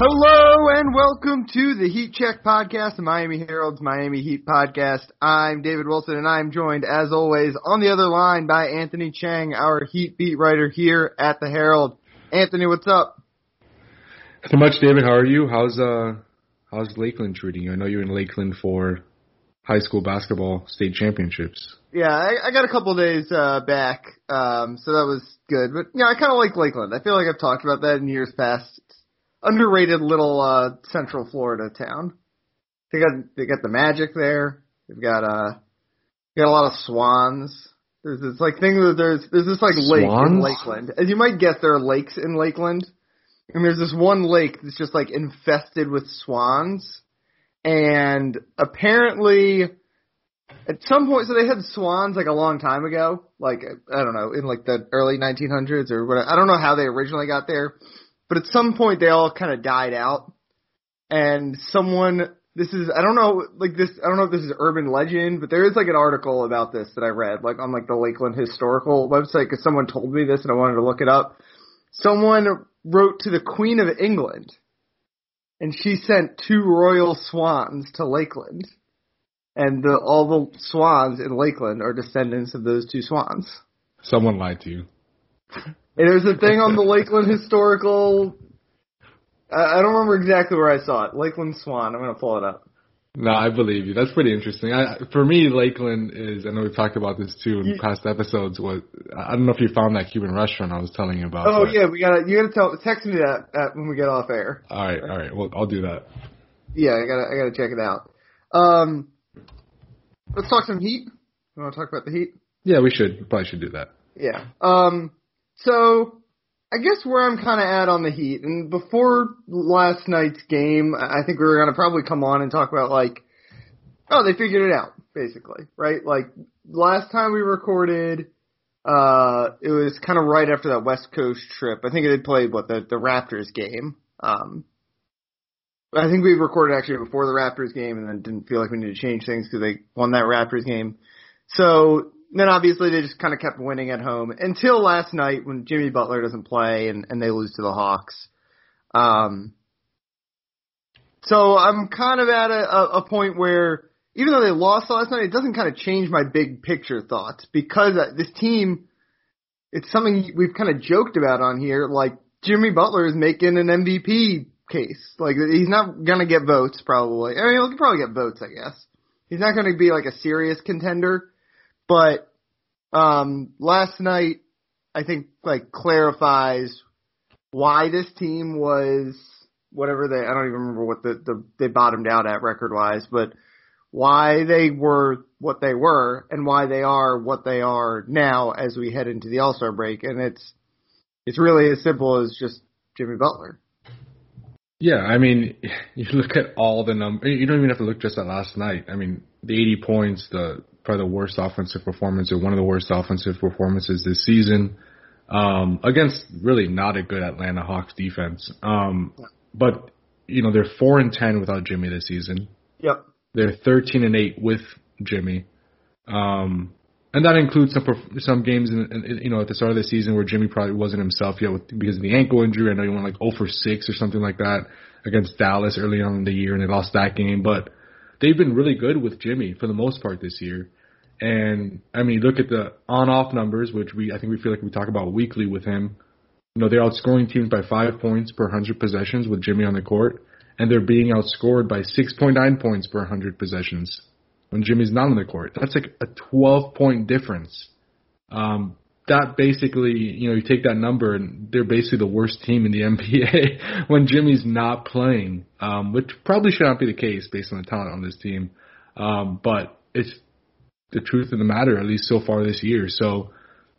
Hello and welcome to the Heat Check podcast, the Miami Herald's Miami Heat podcast. I'm David Wilson and I'm joined as always on the other line by Anthony Chang, our Heat beat writer here at the Herald. Anthony, what's up? Not much, David. How are you? How's uh how's Lakeland treating you? I know you're in Lakeland for high school basketball state championships. Yeah, I, I got a couple days uh back, um, so that was good. But yeah, I kind of like Lakeland. I feel like I've talked about that in years past underrated little uh Central Florida town. They got they got the magic there. They've got uh they got a lot of swans. There's this like thing that there's there's this like lake in Lakeland. As you might guess, there are lakes in Lakeland. And there's this one lake that's just like infested with swans. And apparently at some point so they had swans like a long time ago, like I don't know, in like the early 1900s or whatever. I don't know how they originally got there. But at some point they all kind of died out. And someone, this is, I don't know, like this, I don't know if this is urban legend, but there is like an article about this that I read, like on like the Lakeland Historical website, because someone told me this and I wanted to look it up. Someone wrote to the Queen of England, and she sent two royal swans to Lakeland. And the, all the swans in Lakeland are descendants of those two swans. Someone lied to you. And there's a thing on the Lakeland Historical. I, I don't remember exactly where I saw it. Lakeland Swan. I'm gonna pull it up. No, I believe you. That's pretty interesting. I, for me, Lakeland is. I know we've talked about this too in You- past episodes. Was I don't know if you found that Cuban restaurant I was telling you about. Oh but- yeah, we gotta. You gotta tell. Text me that uh, when we get off air. All right, all right. Well, I'll do that. Yeah, I gotta. I gotta check it out. Um, let's talk some Heat. You want to talk about the Heat? Yeah, we should. We probably should do that. Yeah. Um, so I guess where I'm kind of at on the Heat, and before last night's game, I think we were gonna probably come on and talk about like, oh, they figured it out, basically, right? Like last time we recorded, uh, it was kind of right after that West Coast trip. I think had played what the the Raptors game. Um, I think we recorded actually before the Raptors game, and then didn't feel like we needed to change things because they won that Raptors game. So then obviously they just kind of kept winning at home until last night when Jimmy Butler doesn't play and, and they lose to the Hawks. Um, so I'm kind of at a, a, point where even though they lost last night, it doesn't kind of change my big picture thoughts because uh, this team, it's something we've kind of joked about on here. Like Jimmy Butler is making an MVP case. Like he's not gonna get votes probably. I mean, he'll probably get votes, I guess. He's not gonna be like a serious contender, but um, last night I think like clarifies why this team was whatever they I don't even remember what the, the they bottomed out at record wise, but why they were what they were and why they are what they are now as we head into the All Star break, and it's it's really as simple as just Jimmy Butler. Yeah, I mean, you look at all the numbers. You don't even have to look just at last night. I mean, the 80 points, the probably the worst offensive performance or one of the worst offensive performances this season um, against really not a good Atlanta Hawks defense. Um, but you know, they're four and ten without Jimmy this season. Yep. They're 13 and 8 with Jimmy. Um, and that includes some some games in, in you know at the start of the season where Jimmy probably wasn't himself yet with, because of the ankle injury. I know he went like 0 for 6 or something like that against Dallas early on in the year and they lost that game, but they've been really good with Jimmy for the most part this year. And I mean, look at the on-off numbers, which we I think we feel like we talk about weekly with him. You know, they're outscoring teams by five points per hundred possessions with Jimmy on the court, and they're being outscored by 6.9 points per hundred possessions when Jimmy's not on the court. That's like a 12 point difference. Um, that basically, you know, you take that number and they're basically the worst team in the NBA when Jimmy's not playing, um, which probably should not be the case based on the talent on this team. Um, but it's the truth of the matter, at least so far this year. So,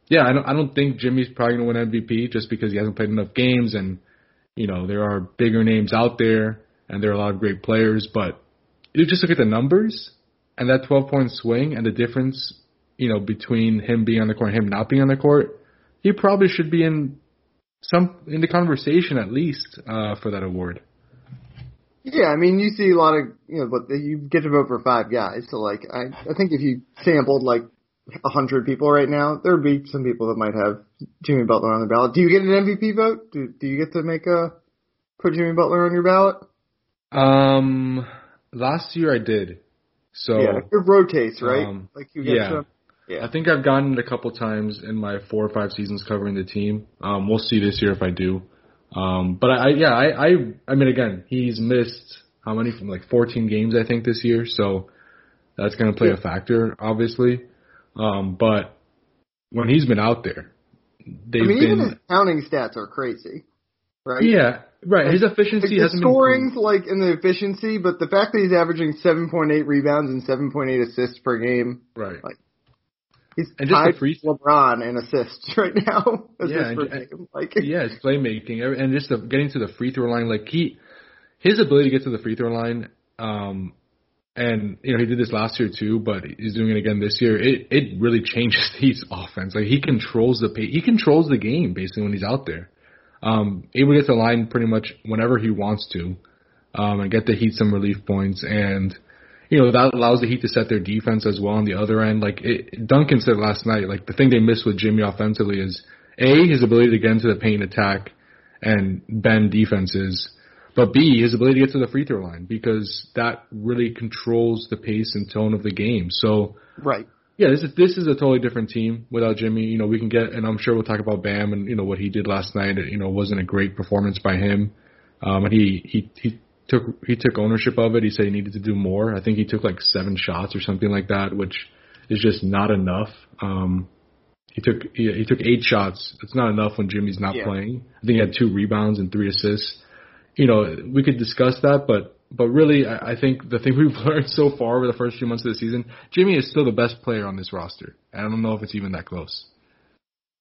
yeah, I don't, I don't think Jimmy's probably to win MVP just because he hasn't played enough games and, you know, there are bigger names out there and there are a lot of great players, but if you just look at the numbers and that 12 point swing and the difference, you know, between him being on the court and him not being on the court, he probably should be in some in the conversation at least uh, for that award. Yeah, I mean, you see a lot of, you know, but you get to vote for five guys. So, like, I, I think if you sampled like a hundred people right now, there would be some people that might have Jimmy Butler on the ballot. Do you get an MVP vote? Do, do you get to make a put Jimmy Butler on your ballot? Um, last year I did. So yeah, it rotates, right? um, like you get yeah. some. Yeah. I think I've gotten it a couple times in my four or five seasons covering the team. Um, we'll see this year if I do. Um, but I, I yeah, I, I, I mean, again, he's missed how many from like 14 games I think this year, so that's going to play a factor, obviously. Um, but when he's been out there, they've I mean, been even his counting stats are crazy, right? yeah, right. His efficiency the hasn't scoring's like in the efficiency, but the fact that he's averaging 7.8 rebounds and 7.8 assists per game, right. like, he's And just the tied free- with LeBron in assists right now. Yeah, and- Like, yeah, his playmaking and just the, getting to the free throw line. Like he, his ability to get to the free throw line, um, and you know he did this last year too, but he's doing it again this year. It it really changes the Heat's offense. Like he controls the he controls the game basically when he's out there. Um, able to get to the line pretty much whenever he wants to, um, and get the Heat some relief points and. You know that allows the Heat to set their defense as well on the other end. Like it, Duncan said last night, like the thing they miss with Jimmy offensively is a his ability to get into the paint attack and bend defenses, but B his ability to get to the free throw line because that really controls the pace and tone of the game. So right. yeah, this is this is a totally different team without Jimmy. You know, we can get and I'm sure we'll talk about Bam and you know what he did last night. You know, wasn't a great performance by him, um, and he he he took he took ownership of it. He said he needed to do more. I think he took like seven shots or something like that, which is just not enough. Um, he took he, he took eight shots. It's not enough when Jimmy's not Yeah. playing. I think he had two rebounds and three assists. You know, we could discuss that, but but really, I, I think the thing we've learned so far over the first few months of the season, Jimmy is still the best player on this roster. I don't know if it's even that close.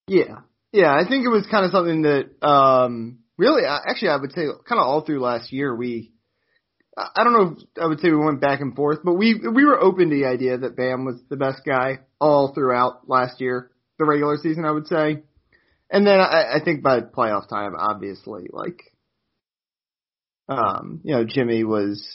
Yeah. Yeah, I think it was kind of something that, um, really, actually, I would say kind of all through last year, we, I don't know if I would say we went back and forth, but we, we were open to the idea that Bam was the best guy all throughout last year, the regular season, I would say. And then I, I think by playoff time, obviously, like, um, you know, Jimmy was,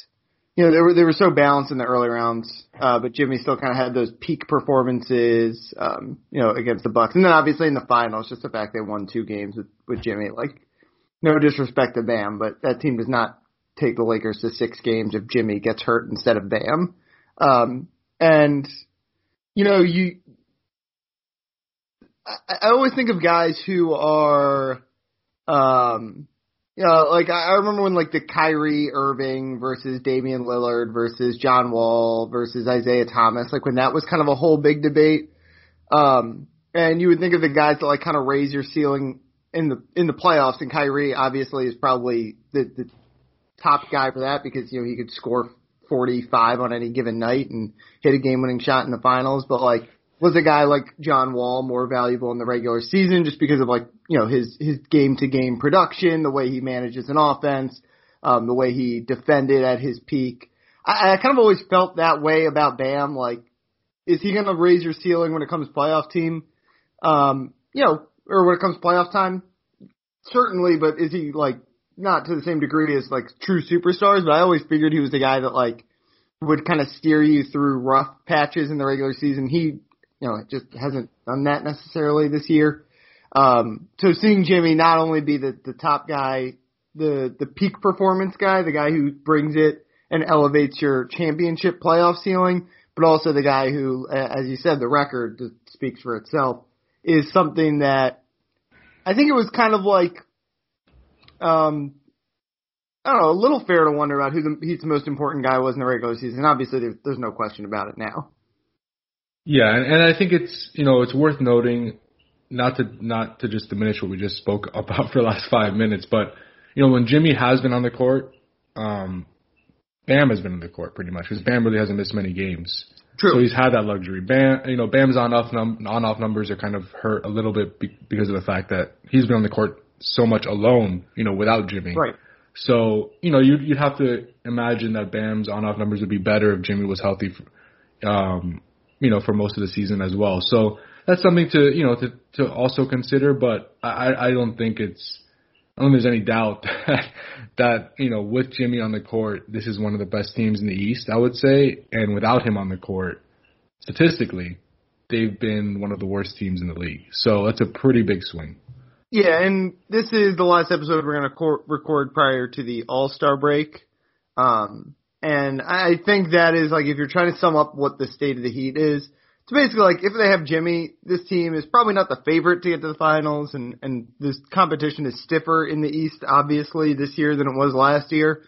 you know, they were they were so balanced in the early rounds, uh, but Jimmy still kind of had those peak performances, um, you know, against the Bucks, and then obviously in the finals, just the fact they won two games with with Jimmy. Like, no disrespect to Bam, but that team does not take the Lakers to six games if Jimmy gets hurt instead of Bam. Um, and you know, you, I, I always think of guys who are, um, you know, like I remember when like the Kyrie Irving versus Damian Lillard versus John Wall versus Isaiah Thomas, like when that was kind of a whole big debate. Um, and you would think of the guys that like kind of raise your ceiling in the in the playoffs, and Kyrie obviously is probably the the top guy for that because you know he could score 45 on any given night and hit a game-winning shot in the finals. But like, was a guy like John Wall more valuable in the regular season just because of like you know his his game-to-game production, the way he manages an offense, um, the way he defended at his peak. I, I kind of always felt that way about Bam. Like, is he going to raise your ceiling when it comes to playoff team? Um, you know, or when it comes to playoff time? Certainly, but is he like not to the same degree as like true superstars? But I always figured he was the guy that like would kind of steer you through rough patches in the regular season. He, you know, just hasn't done that necessarily this year. Um, so seeing Jimmy not only be the, the top guy, the, the peak performance guy, the guy who brings it and elevates your championship playoff ceiling, but also the guy who, as you said, the record speaks for itself is something that I think it was kind of like, um, I don't know, a little fair to wonder about who the, Heat's most important guy was in the regular season. Obviously, there, there's no question about it now. Yeah, and, and I think it's you know it's worth noting not to not to just diminish what we just spoke about for the last five minutes, but you know when Jimmy has been on the court, um, Bam has been on the court pretty much because Bam really hasn't missed many games. True. So he's had that luxury. Bam, you know, Bam's on off num- on off numbers are kind of hurt a little bit be- because of the fact that he's been on the court so much alone, you know, without Jimmy. Right. So you know, you'd you'd have to imagine that Bam's on off numbers would be better if Jimmy was healthy, for, um, you know, for most of the season as well. So that's something to you know to to also consider. But I I don't think it's I don't think there's any doubt that that you know with Jimmy on the court, this is one of the best teams in the East. I would say, and without him on the court, statistically, they've been one of the worst teams in the league. So that's a pretty big swing. Yeah, and this is the last episode we're going to cor- record prior to the All Star break. Um, and I think that is like if you're trying to sum up what the state of the Heat is, it's basically like if they have Jimmy, this team is probably not the favorite to get to the finals, and and this competition is stiffer in the East, obviously this year than it was last year.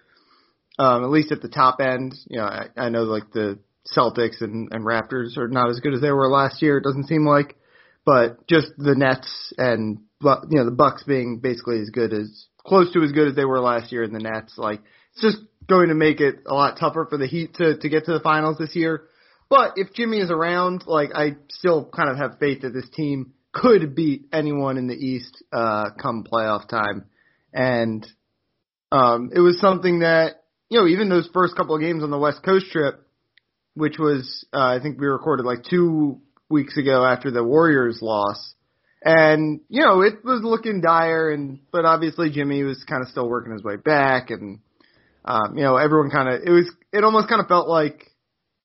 Um, at least at the top end, you know, I, I know like the Celtics and, and Raptors are not as good as they were last year. It doesn't seem like, but just the Nets and you know the Bucks being basically as good as close to as good as they were last year, and the Nets like it's just going to make it a lot tougher for the Heat to to get to the finals this year. But if Jimmy is around, like I still kind of have faith that this team could beat anyone in the East uh come playoff time. And um it was something that you know, even those first couple of games on the West Coast trip, which was uh, I think we recorded like two weeks ago after the Warriors loss. And, you know, it was looking dire and but obviously Jimmy was kind of still working his way back and um, you know, everyone kind of it was it almost kind of felt like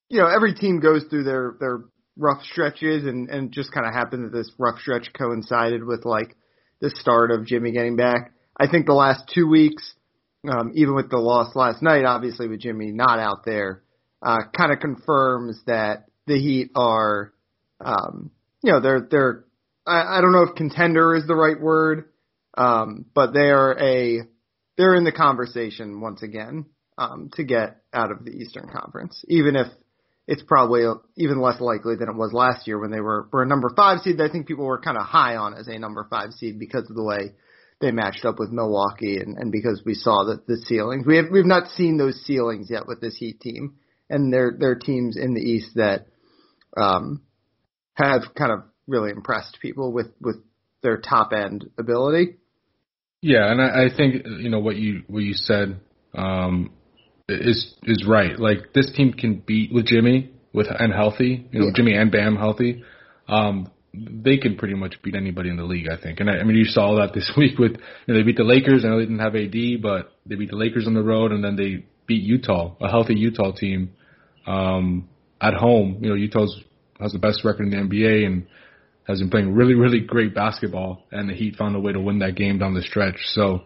you know, every team goes through their their rough stretches and and just kind of happened that this rough stretch coincided with like the start of Jimmy getting back. I think the last 2 weeks um, even with the loss last night, obviously with Jimmy not out there, uh, kind of confirms that the Heat are, um, you know, they're they're I, I don't know if contender is the right word, um, but they are a they're in the conversation once again um, to get out of the Eastern Conference, even if it's probably even less likely than it was last year when they were were a number five seed. that I think people were kind of high on as a number five seed because of the way they matched up with Milwaukee and, and because we saw that the ceilings. We have we've not seen those ceilings yet with this Heat team, and there there are teams in the East that um, have kind of really impressed people with with their top end ability. Yeah, and I, I think you know what you what you said um, is is right. Like this team can beat with Jimmy with and healthy, you know, yeah. Jimmy and Bam healthy. Um, they can pretty much beat anybody in the league, I think. And I, I mean, you saw that this week with you know they beat the Lakers. I know they didn't have AD, but they beat the Lakers on the road, and then they beat Utah, a healthy Utah team, um, at home. You know, Utah's has the best record in the NBA and has been playing really, really great basketball, and the Heat found a way to win that game down the stretch. So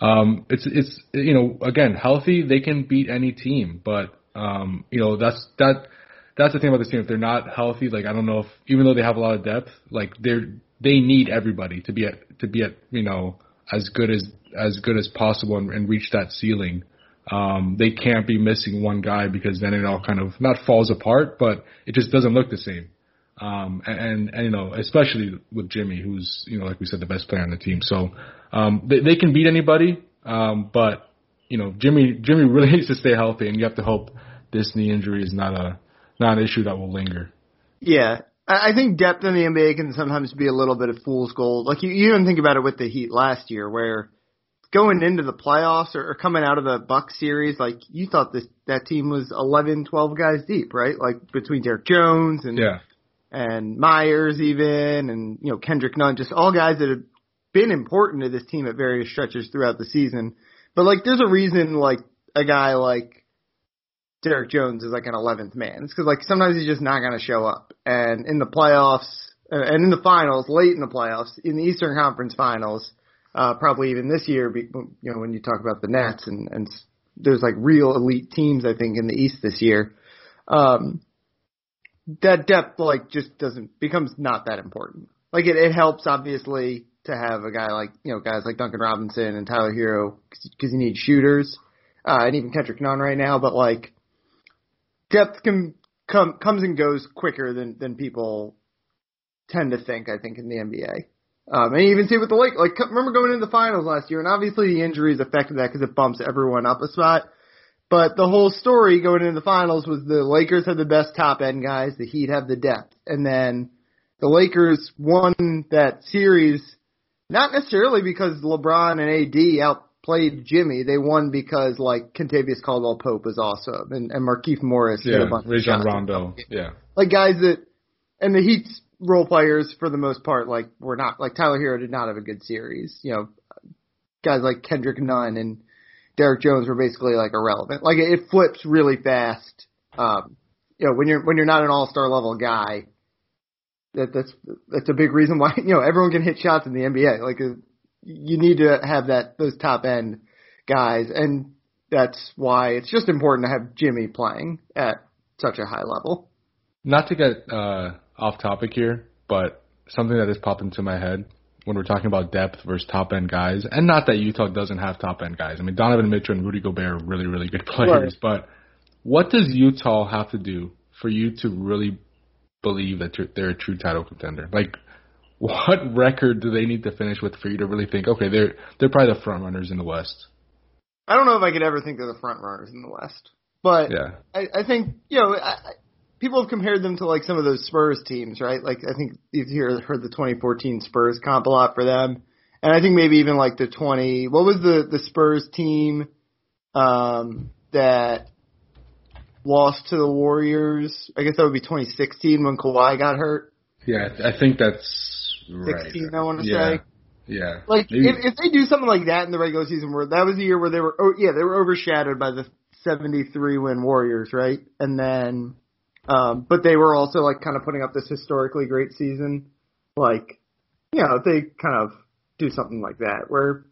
um, it's it's you know again healthy, they can beat any team, but um, you know that's that that's the thing about this team. If they're not healthy, like I don't know if even though they have a lot of depth, like they're they need everybody to be at to be at you know as good as as good as possible and, and reach that ceiling. Um, they can't be missing one guy because then it all kind of not falls apart, but it just doesn't look the same. Um, and, and, you know, especially with Jimmy, who's, you know, like we said, the best player on the team. So, um, they, they can beat anybody. Um, but, you know, Jimmy, Jimmy really needs to stay healthy and you have to hope this knee injury is not a, not an issue that will linger. Yeah. I think depth in the NBA can sometimes be a little bit of fool's gold. Like you, you even think about it with the Heat last year, where going into the playoffs or, or coming out of the Buck series, like you thought this that team was 11, 12 guys deep, right? Like between Derrick Jones and yeah. And Meyers even, and you know Kendrick Nunn, just all guys that have been important to this team at various stretches throughout the season. But like, there's a reason like a guy like Derrick Jones is like an 11th man. It's because like sometimes he's just not to show up. And in the playoffs uh, and in the finals, late in the playoffs, in the Eastern Conference Finals, uh, probably even this year, you know, when you talk about the Nets and and there's like real elite teams I think in the East this year. Um, that depth like just doesn't becomes not that important. Like it, it helps obviously to have a guy like you know guys like Duncan Robinson and Tyler Herro because you need shooters, uh, and even Kendrick Nunn right now. But like depth can come comes and goes quicker than than people tend to think. I think in the NBA. Um, and you even see with the Lake, like remember going into the finals last year, and obviously the injuries affected that because it bumps everyone up a spot. But the whole story going into the finals was the Lakers had the best top end guys, the Heat have the depth, and then the Lakers won that series not necessarily because LeBron and AD outplayed Jimmy, they won because like Kentavious Caldwell Pope was awesome and, and Markieff Morris yeah, hit a bunch Rajon of Rondo. Yeah. Like guys that and the Heat's role players for the most part like were not like Tyler Herro did not have a good series. You know, guys like Kendrick Nunn and Derrick Jones were basically like irrelevant. Like it, it flips really fast. Um, you know, when you're when you're not an all star level guy, that that's that's a big reason why you know everyone can hit shots in the NBA. Like you need to have that those top end guys, and that's why it's just important to have Jimmy playing at such a high level. Not to get uh, off topic here, but something that has popped into my head when we're talking about depth versus top end guys, and not that Utah doesn't have top end guys. I mean, Donovan Mitchell and Rudy Gobert are really, really good players, right. but what does Utah have to do for you to really believe that they're a true title contender? Like, what record do they need to finish with for you to really think, okay, they're they're probably the front runners in the West? I don't know if I could ever think they're the front runners in the West, but yeah. I, I think you know I, people have compared them to like some of those Spurs teams, right? Like I think you've heard the 2014 Spurs comp a lot for them, and I think maybe even like the 20. What was the the Spurs team um, that lost to the Warriors? I guess that would be 2016 when Kawhi got hurt. Yeah, I think that's right. 16, I want to yeah. say. Yeah. Like if, if they do something like that in the regular season, where that was the year where they were, oh yeah, they were overshadowed by the 73 win Warriors, right? And then um, but they were also like kind of putting up this historically great season. Like, you know, they kind of do something like that where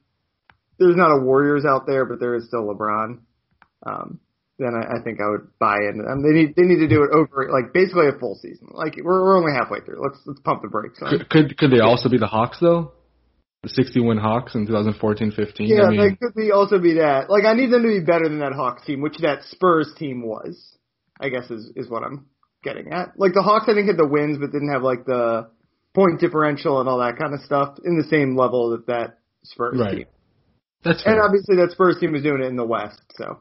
there's not a Warriors out there, but there is still LeBron. Um, then I, I think I would buy in. Um, they need they need to do it over like basically a full season. Like we're we're only halfway through. Let's let's pump the brakes on. Could could, could they also be the Hawks though? The 60 win Hawks in 2014-15. Yeah, I mean, they could be also be that. Like I need them to be better than that Hawks team, which that Spurs team was. I guess is is what I'm getting at. Like the Hawks, I think had the wins, but didn't have like the point differential and all that kind of stuff in the same level that that Spurs right. team. That's fair. And obviously that Spurs team was doing it in the West, so.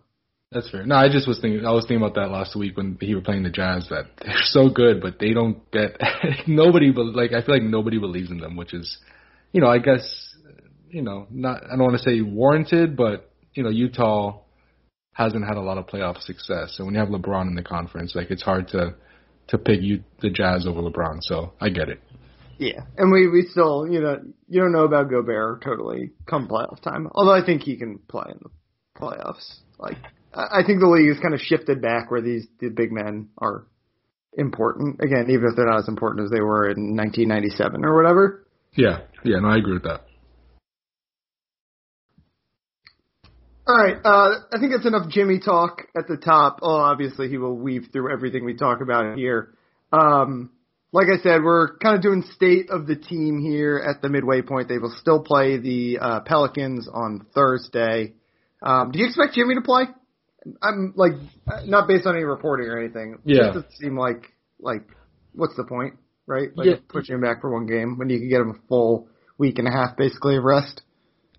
That's fair. No, I just was thinking. I was thinking about that last week when he were playing the Jazz. That they're so good, but they don't get nobody. But like I feel like nobody believes in them, which is, you know, I guess, you know, not. I don't want to say warranted, but you know, Utah hasn't had a lot of playoff success. And when you have LeBron in the conference, like it's hard to to pick you the Jazz over LeBron. So I get it. Yeah, and we we still you know you don't know about Gobert totally come playoff time. Although I think he can play in the playoffs. Like I think the league has kind of shifted back where these the big men are important again, even if they're not as important as they were in 1997 or whatever. Yeah, yeah, no, I agree with that. All right, uh, I think that's enough Jimmy talk at the top. Oh, obviously he will weave through everything we talk about here. Um, like I said, we're kind of doing state of the team here at the midway point. They will still play the uh, Pelicans on Thursday. Um, do you expect Jimmy to play? I'm like not based on any reporting or anything. Yeah, it doesn't seem like like what's the point, right? Like Yeah. pushing him back for one game when you can get him a full week and a half basically of rest.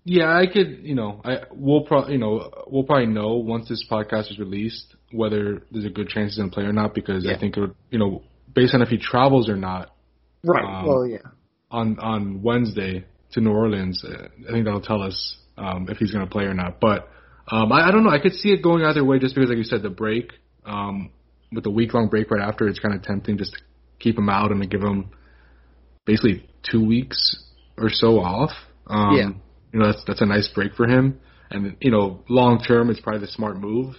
Yeah, I could, you know, I we'll probably, you know, we'll probably know once this podcast is released whether there's a good chance he's gonna play or not because Yeah. I think it would, you know, based on if he travels or not Right. Um, well, yeah. on on Wednesday to New Orleans, uh, I think that'll tell us um, if he's gonna play or not. But um, I, I don't know. I could see it going either way, just because, like you said, the break um, with the week long break right after, it's kind of tempting just to keep him out and to give him basically two weeks or so off. Um, Yeah. You know, that's that's a nice break for him, and you know, long term, it's probably the smart move.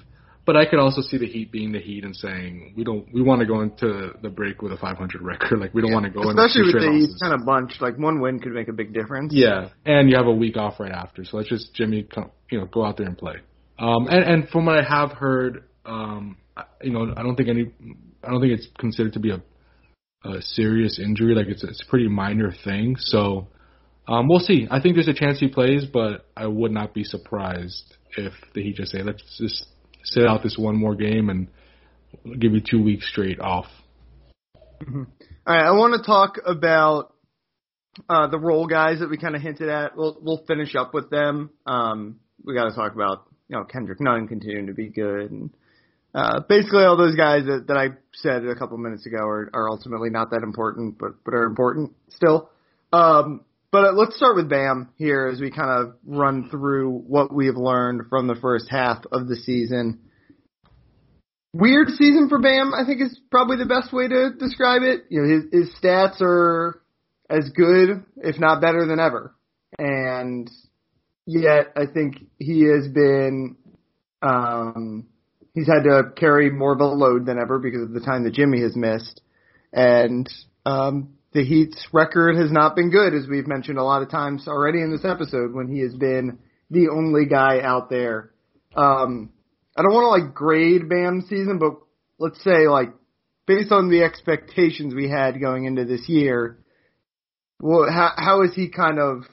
But I could also see the Heat being the Heat and saying we don't we want to go into the break with a 500 record. Like we don't want to go Especially with the losses. kind of bunch, like one win could make a big difference. Yeah, and you have a week off right after, so let's just Jimmy, come, you know, go out there and play. Um, and and from what I have heard, um, I- you know, I don't think any, I don't think it's considered to be a, a serious injury. Like it's it's a pretty minor thing. So, um, we'll see. I think there's a chance he plays, but I would not be surprised if the Heat just say let's just sit out this one more game and give you two weeks straight off. All right, I want to talk about uh, the role guys that we kind of hinted at. We'll we'll finish up with them. Um, we got to talk about you know Kendrick Nunn continuing to be good, and uh, basically all those guys that, that I said a couple minutes ago are, are ultimately not that important, but but are important still. Um, but uh, let's start with Bam here as we kind of run through what we've learned from the first half of the season. Weird season for Bam, I think is probably the best way to describe it. You know, his his stats are as good, if not better than ever. And yet I think he has been um he's had to carry more of a load than ever because of the time that Jimmy has missed. And um the Heat's record has not been good, as we've mentioned a lot of times already in this episode, when he has been the only guy out there. Um, I don't want to like grade Bam's season, but let's say like based on the expectations we had going into this year, well, how how has he kind of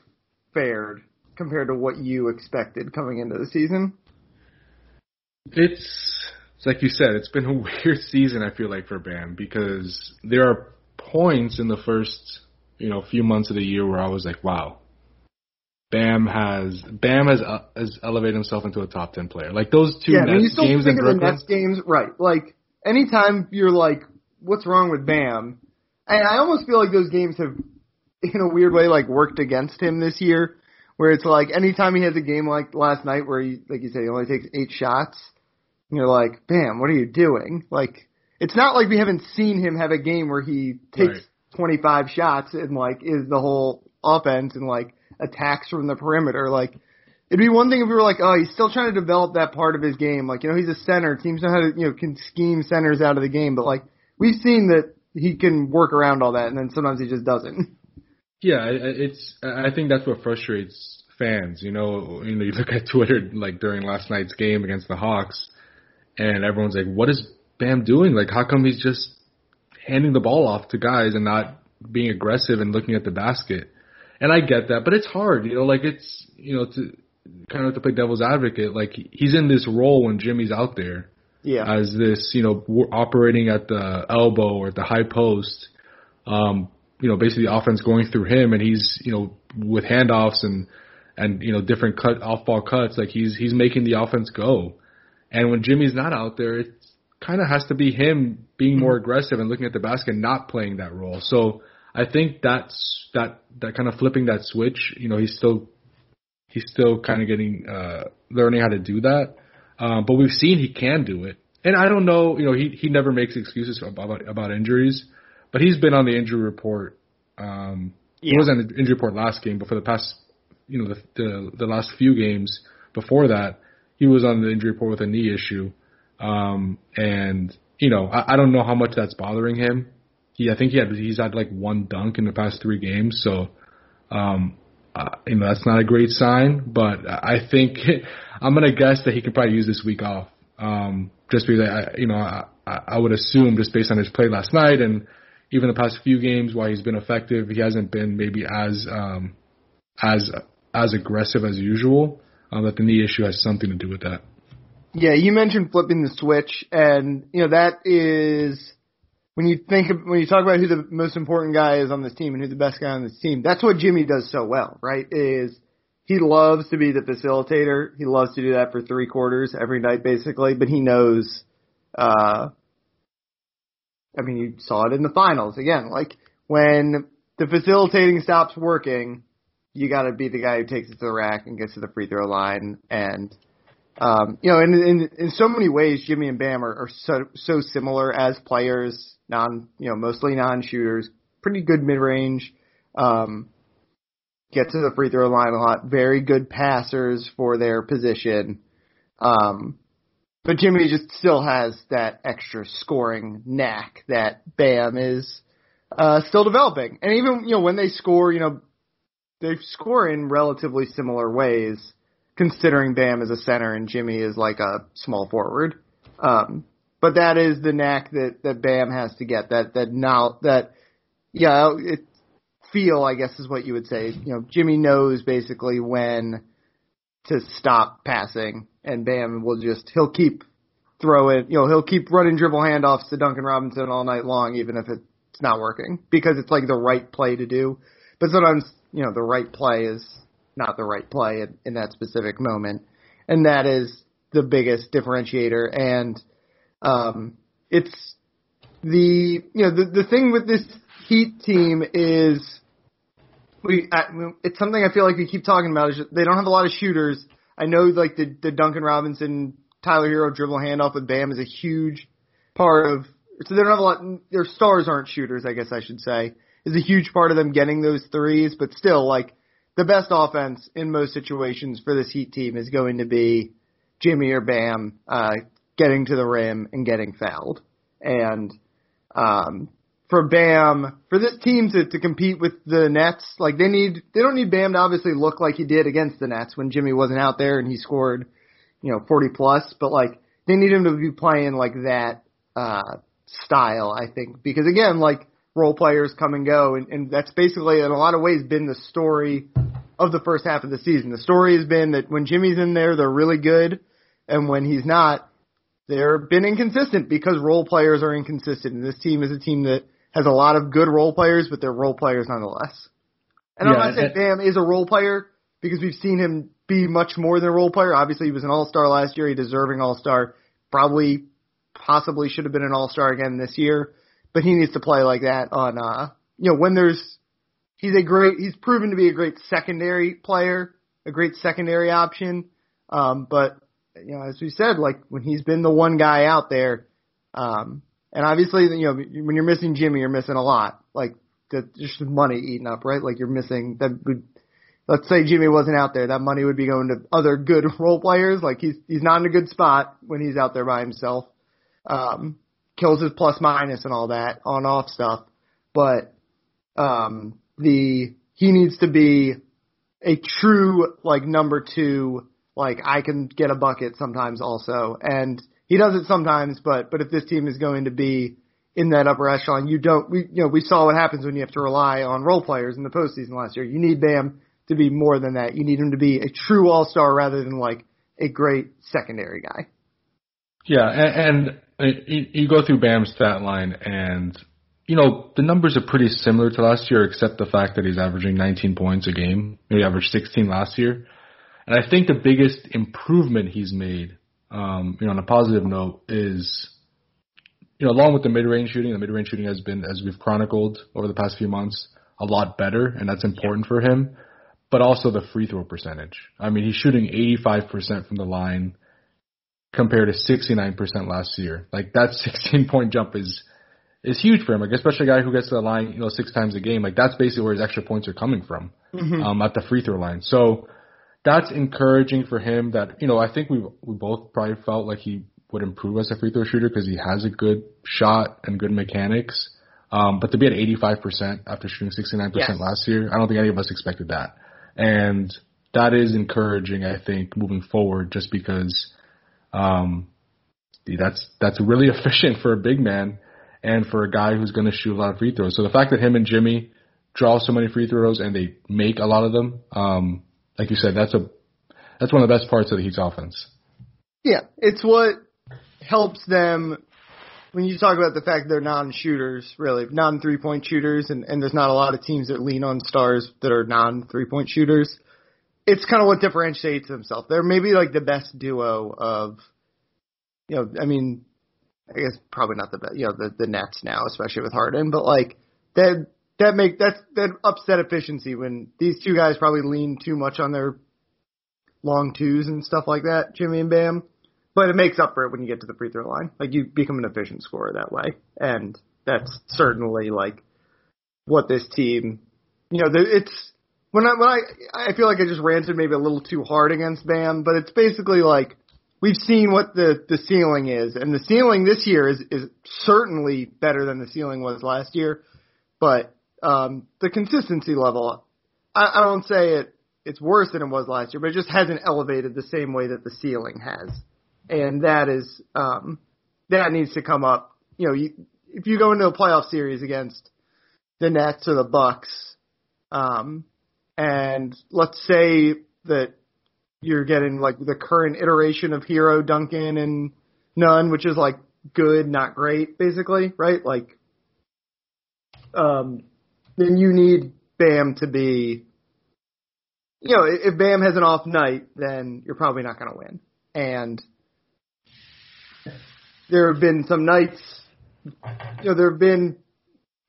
fared compared to what you expected coming into the season? It's it's like you said, it's been a weird season. I feel like for Bam because there are points in the first you know few months of the year where I was like, wow, Bam has Bam has uh, has elevated himself into a top ten player. Like those two yeah, Nets games in the Brooklyn. Nets games, right? Like anytime you're like, what's wrong with Bam? And I almost feel like those games have, in a weird way, like worked against him this year. Where it's like anytime he has a game like last night where he, like you said, he only takes eight shots, and you're like, Bam, what are you doing? Like, it's not like we haven't seen him have a game where he takes Right. 25 shots and like is the whole offense and like attacks from the perimeter. Like, it'd be one thing if we were like, oh, he's still trying to develop that part of his game. Like, you know, he's a center. Teams know how to, you know, can scheme centers out of the game. But like, we've seen that he can work around all that, and then sometimes he just doesn't. Yeah, it's. I think that's what frustrates fans. You know, you know, you look at Twitter like during last night's game against the Hawks, and everyone's like, "What is Bam doing? Like, how come he's just handing the ball off to guys and not being aggressive and looking at the basket?" And I get that, but it's hard. You know, like it's you know to kind of to play devil's advocate. Like he's in this role when Jimmy's out there Yeah. as this, you know, operating at the elbow or at the high post. Um, you know, basically the offense going through him, and he's, you know, with handoffs and and you know different cut off ball cuts, like he's he's making the offense go. And when Jimmy's not out there, it kind of has to be him being more aggressive and looking at the basket, not playing that role. So I think that's that that kind of flipping that switch. You know, he's still he's still kind of getting uh learning how to do that. Um, but we've seen he can do it. And I don't know, you know, he he never makes excuses about about injuries, but he's been on the injury report. Um, He was on the injury report last game, but for the past, you know, the, the the last few games before that, he was on the injury report with a knee issue. Um, and you know, I, I don't know how much that's bothering him. He, I think he had he's had like one dunk in the past three games, so um, uh, you know that's not a great sign. But I think I'm gonna guess that he could probably use this week off. Um, just because I, you know, I, I would assume just based on his play last night and even the past few games, while he's been effective, he hasn't been maybe as um, as as aggressive as usual. Um, that the knee issue has something to do with that. Yeah, you mentioned flipping the switch, and you know that is when you think of, when you talk about who the most important guy is on this team and who the best guy on this team. That's what Jimmy does so well, right? Is he loves to be the facilitator. He loves to do that for three quarters every night, basically. But he knows, uh, I mean, you saw it in the finals again. Like when the facilitating stops working, you got to be the guy who takes it to the rack and gets to the free throw line and um, you know, in, in in so many ways, Jimmy and Bam are, are so so similar as players, non you know mostly non shooters, pretty good mid range, um, get to the free throw line a lot, very good passers for their position, um, but Jimmy just still has that extra scoring knack that Bam is uh, still developing, and even you know when they score, you know they score in relatively similar ways considering Bam is a center and Jimmy is like a small forward. Um, but that is the knack that, that Bam has to get. That that now that yeah, it feel I guess is what you would say. You know, Jimmy knows basically when to stop passing, and Bam will just he'll keep throwing. You know, he'll keep running dribble handoffs to Duncan Robinson all night long, even if it's not working because it's like the right play to do. But sometimes you know the right play is not the right play in, in that specific moment, and that is the biggest differentiator. And um, it's the you know the the thing with this Heat team is we I, it's something I feel like we keep talking about is they don't have a lot of shooters. I know like the the Duncan Robinson Tyler Herro dribble handoff with Bam is a huge part of so they don't have a lot their stars aren't shooters, I guess I should say. Is a huge part of them getting those threes, but still like the best offense in most situations for this Heat team is going to be Jimmy or Bam uh, getting to the rim and getting fouled. And um, for Bam, for this team to, to compete with the Nets, like they need, they don't need Bam to obviously look like he did against the Nets when Jimmy wasn't out there and he scored, you know, 40 plus, but like they need him to be playing like that, uh, style, I think, because again, like role players come and go and, and that's basically in a lot of ways been the story of the first half of the season. The story has been that when Jimmy's in there, they're really good and when he's not, they're been inconsistent because role players are inconsistent. And this team is a team that has a lot of good role players, but they're role players nonetheless. And yeah, I'm not saying Bam is a role player because we've seen him be much more than a role player. Obviously, he was an All Star last year, a deserving All Star. Probably, possibly should have been an All Star again this year, but he needs to play like that on, uh, you know, when there's, he's a great, he's proven to be a great secondary player, a great secondary option. Um, but you know, as we said, like when he's been the one guy out there, um, and obviously, you know, when you're missing Jimmy, you're missing a lot. Like the, just money eaten up, right? Like you're missing that would. Let's say Jimmy wasn't out there, that money would be going to other good role players. Like he's he's not in a good spot when he's out there by himself. Um, kills his plus minus and all that on off stuff, but um, the he needs to be a true like number two like I can get a bucket sometimes also, and he does it sometimes. But but if this team is going to be in that upper echelon, you don't. We you know we saw what happens when you have to rely on role players in the postseason last year. You need Bam to be more than that. You need him to be a true all star rather than like a great secondary guy. Yeah, and, and you go through Bam's stat line, and you know the numbers are pretty similar to last year, except the fact that he's averaging 19 points a game. He averaged 16 last year. And I think the biggest improvement he's made, um, you know, on a positive note, is you know, along with the mid-range shooting, the mid-range shooting has been, as we've chronicled over the past few months, a lot better, and that's important for him. But also the free throw percentage. I mean, he's shooting 85% from the line compared to 69% last year. Like that 16 point jump is is huge for him. Like especially a guy who gets to the line, you know, six times a game. Like that's basically where his extra points are coming from mm-hmm. um, at the free throw line. So that's encouraging for him. That you know, I think we we both probably felt like he would improve as a free throw shooter because he has a good shot and good mechanics. Um, but to be at 85% after shooting 69% yes. last year, I don't think any of us expected that. And that is encouraging, I think, moving forward, just because um, that's that's really efficient for a big man and for a guy who's going to shoot a lot of free throws. So the fact that him and Jimmy draw so many free throws and they make a lot of them, um, like you said, that's a that's one of the best parts of the Heat's offense. Yeah, it's what helps them when you talk about the fact they're non-shooters, really non three-point shooters, and and there's not a lot of teams that lean on stars that are non three-point shooters. It's kind of what differentiates themselves. They're maybe like the best duo of, you know, I mean, I guess probably not the best, you know, the the Nets now, especially with Harden, but like that that make that's that upset efficiency when these two guys probably lean too much on their long twos and stuff like that, Jimmy and Bam. But it makes up for it when you get to the free throw line. Like you become an efficient scorer that way, and that's certainly like what this team. You know, it's when I when I I feel like I just ranted maybe a little too hard against Bam, but it's basically like we've seen what the the ceiling is, and the ceiling this year is is certainly better than the ceiling was last year. But um, the consistency level, I, I don't say it it's worse than it was last year, but it just hasn't elevated the same way that the ceiling has, and that is um, that needs to come up. You know, you, if you go into a playoff series against the Nets or the Bucks, um, and let's say that you're getting like the current iteration of Herro, Duncan and Nunn, which is like good, not great, basically, right? Like, um, then you need Bam to be, you know, if Bam has an off night, then you're probably not going to win. And there have been some nights, you know, there have been,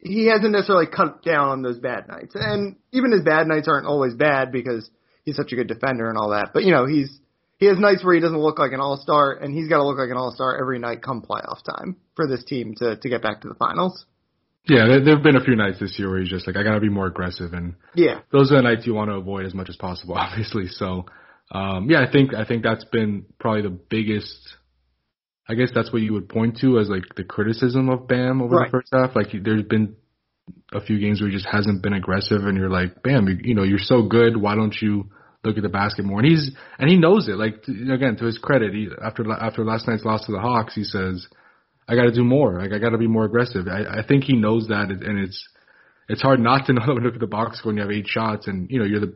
he hasn't necessarily cut down on those bad nights. And even his bad nights aren't always bad because he's such a good defender and all that. But, you know, he's, he has nights where he doesn't look like an all star, and he's got to look like an all star every night come playoff time for this team to to get back to the finals. Yeah, there, there have been a few nights this year where he's just like, I gotta be more aggressive, and yeah, those are the nights you want to avoid as much as possible, obviously. So, um, yeah, I think I think that's been probably the biggest I guess that's what you would point to as like the criticism of Bam over Right. the first half. Like there's been a few games where he just hasn't been aggressive, and you're like, Bam, you, you know, you're so good. Why don't you look at the basket more? And he's and he knows it. Like t- again, to his credit, he, after after last night's loss to the Hawks, he says, I got to do more. Like I got to be more aggressive. I, I think he knows that, and it's it's hard not to know when you look at the box score and you have eight shots, and you know you're the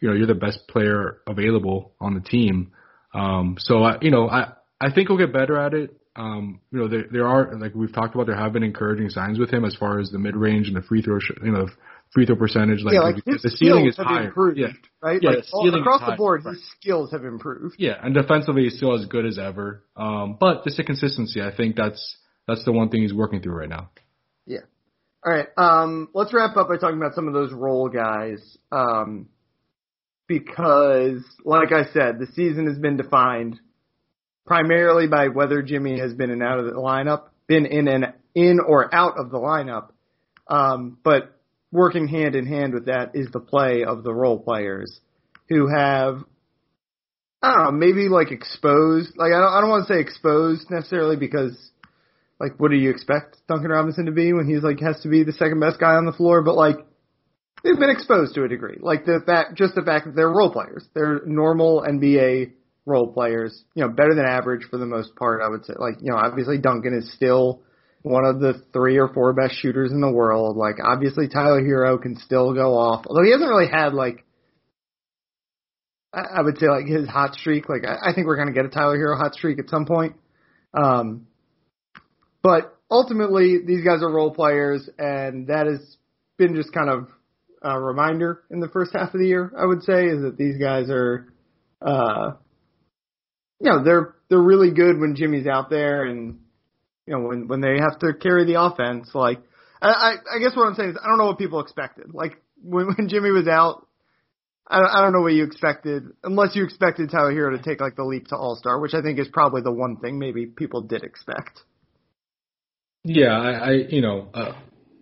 you know you're the best player available on the team. Um, so I, you know I I think he'll get better at it. Um, you know there there are like we've talked about there have been encouraging signs with him as far as the mid range and the free throw sh- you know free throw percentage. Like, yeah, like his the ceiling is higher. improved, Yeah. right? Yeah, like all- across the board, right. his skills have improved. Yeah, and defensively he's still as good as ever. Um, but just the consistency, I think that's that's the one thing he's working through right now. Yeah. All right, um, let's wrap up by talking about some of those role guys. Um, because, like I said, the season has been defined primarily by whether Jimmy has been in out of the lineup, been in and in or out of the lineup. Um, but working hand in hand with that is the play of the role players who have, I don't know, maybe like exposed, like I don't, I don't want to say exposed necessarily because like what do you expect Duncan Robinson to be when he's like has to be the second best guy on the floor, but like they've been exposed to a degree. Like the fact just the fact that they're role players. They're normal NBA role players, you know, better than average for the most part, I would say. Like, you know, obviously Duncan is still one of the three or four best shooters in the world. Like obviously Tyler Herro can still go off. Although he hasn't really had like I would say like his hot streak. Like I, I think we're gonna get a Tyler Herro hot streak at some point. Um but ultimately, these guys are role players, and that has been just kind of a reminder in the first half of the year. I would say is that these guys are, uh, you know, they're they're really good when Jimmy's out there, and you know when when they have to carry the offense. Like, I I, guess what I'm saying is I don't know what people expected. Like when when Jimmy was out. I I don't know what you expected, unless you expected Tyler Herro to take like the leap to All Star, which I think is probably the one thing maybe people did expect. Yeah, I, I you know, uh,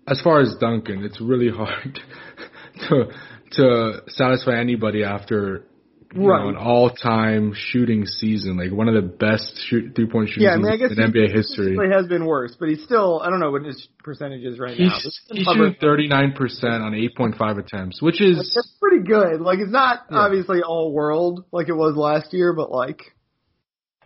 as far as Duncan, it's really hard to to satisfy anybody after Right. know, an all-time shooting season, like one of the best shoot, three-point shooting Yeah, I mean, I guess in he- NBA history. It has been worse, but he's still I don't know what his percentage is right now. He's It's he's shooting 39% on 8.5 attempts, which is That's pretty good. Like it's not Yeah. obviously all world like it was last year, but like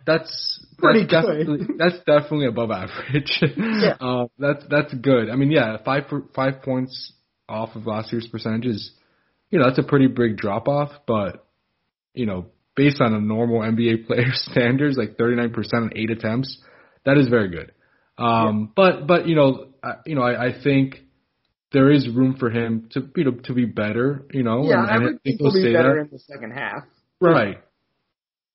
that's Pretty that's good. definitely that's definitely above average. Yeah. uh, that's that's good. I mean, yeah, five five points off of last year's percentages. You know, that's a pretty big drop off, but you know, based on a normal NBA player standards, like 39% on eight attempts, that is very good. Um, but but you know, I, you know, I, I think there is room for him to you know to be better. You know, yeah, and, I would think he'll be say better that. in the second half. Right.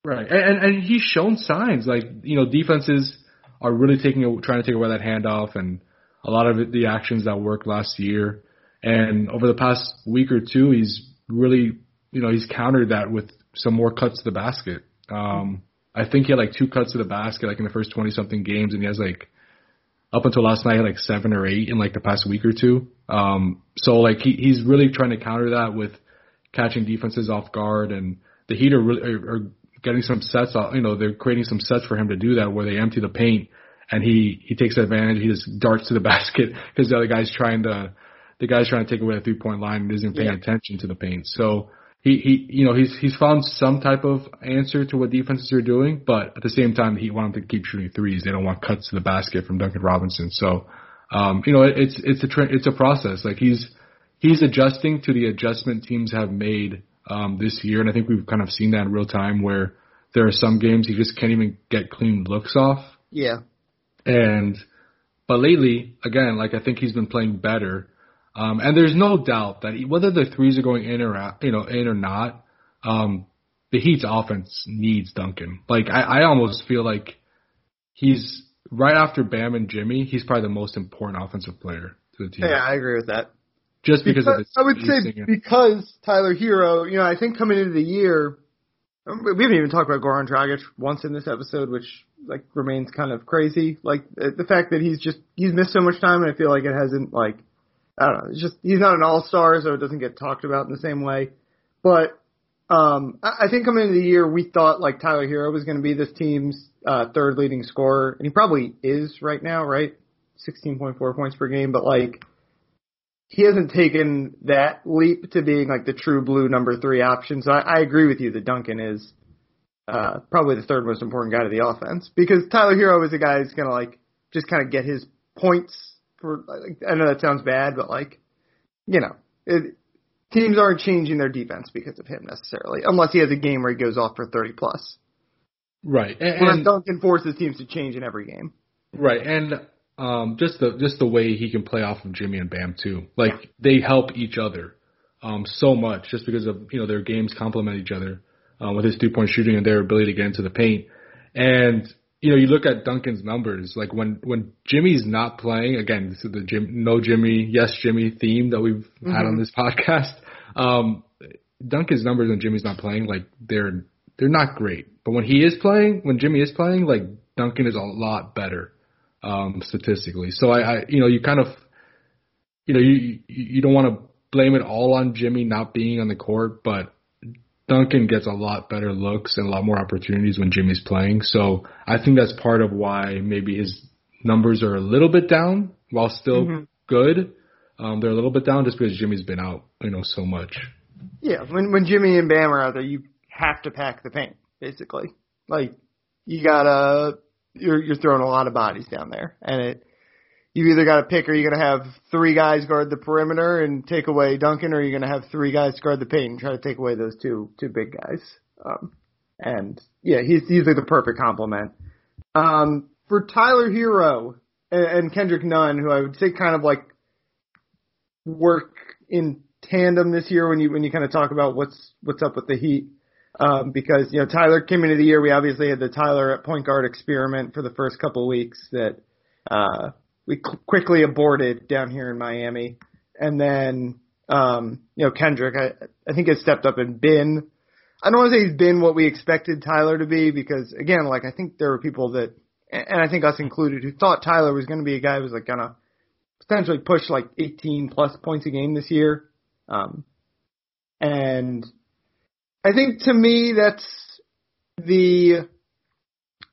Right. And, and and he's shown signs like you know defenses are really taking a, trying to take away that handoff and a lot of it, the actions that worked last year and over the past week or two he's really you know he's countered that with some more cuts to the basket. Um I think he had like two cuts to the basket like in the first 20 something games and he has like up until last night he had like 7 or 8 in like the past week or two. Um so like he he's really trying to counter that with catching defenses off guard and the Heat are really are, are getting some sets. off- You know, they're creating some sets for him to do that where they empty the paint and he he takes advantage. He just darts to the basket because the other guy's trying to the guy's trying to take away the three point line and isn't paying Yeah. attention to the paint. So he he you know he's he's found some type of answer to what defenses are doing, but at the same time he want to keep shooting threes. They don't want cuts to the basket from Duncan Robinson. So um, you know it, it's it's a tra- it's a process. Like he's he's adjusting to the adjustment teams have made um, this year, and I think we've kind of seen that in real time where there are some games he just can't even get clean looks off, Yeah. and but lately, again, like I think he's been playing better, um, and there's no doubt that whether the threes are going in or out, you know, in or not, um, the Heat's offense needs Duncan. Like I, I almost feel like he's right after Bam and Jimmy, he's probably the most important offensive player to the team, Yeah, I agree with that. just because, of his I would say spacing and- because Tyler Herro, you know, I think coming into the year, we haven't even talked about Goran Dragic once in this episode, which like remains kind of crazy. Like the fact that he's just he's missed so much time, and I feel like it hasn't like I don't know. It's just he's not an all star, so it doesn't get talked about in the same way. But um, I, think coming into the year, we thought like Tyler Herro was going to be this team's uh, third leading scorer, and he probably is right now, right? 16.4 points per game, but like he hasn't taken that leap to being like the true blue number three option. So I, I agree with you that Duncan is uh, probably the third most important guy to the offense because Tyler Herro is a guy who's gonna like just kind of get his points for. Like, I know that sounds bad, but like you know, it, teams aren't changing their defense because of him necessarily, unless he has a game where he goes off for 30 plus. Right, and, Whereas and Duncan forces teams to change in every game. right, and um, just the just the way he can play off of Jimmy and Bam too. Like they help each other um, so much just because of you know their games complement each other um, with his two point shooting and their ability to get into the paint. And you know you look at Duncan's numbers like when when Jimmy's not playing again this is the Jim no Jimmy yes Jimmy theme that we've had on this podcast. Um, Duncan's numbers when Jimmy's not playing like they're they're not great, but when he is playing, when Jimmy is playing, like Duncan is a lot better um, statistically. So I, I, you know, you kind of, you know, you you don't want to blame it all on Jimmy not being on the court, but Duncan gets a lot better looks and a lot more opportunities when Jimmy's playing. So I think that's part of why maybe his numbers are a little bit down while still Mhm. good. Um, they're a little bit down just because Jimmy's been out, you know, so much. Yeah, when when Jimmy and Bam are out there, you have to pack the paint basically. Like you gotta you're you're throwing a lot of bodies down there, and it you either got to pick are you going to have three guys guard the perimeter and take away Duncan, or are you going to have three guys guard the paint and try to take away those two two big guys. Um, and yeah, he's he's like the perfect complement. Um, for Tyler Herro and, and Kendrick Nunn, who I would say kind of like work in tandem this year when you when you kind of talk about what's what's up with the Heat. Um, because you know Tyler came into the year, we obviously had the Tyler at point guard experiment for the first couple of weeks that uh, we qu- quickly aborted down here in Miami, and then um, you know Kendrick, I I think has stepped up and been. I don't want to say he's been what we expected Tyler to be because again, like I think there were people that, and I think us included, who thought Tyler was going to be a guy who was like gonna potentially push like 18 plus points a game this year. Um, and I think to me that's the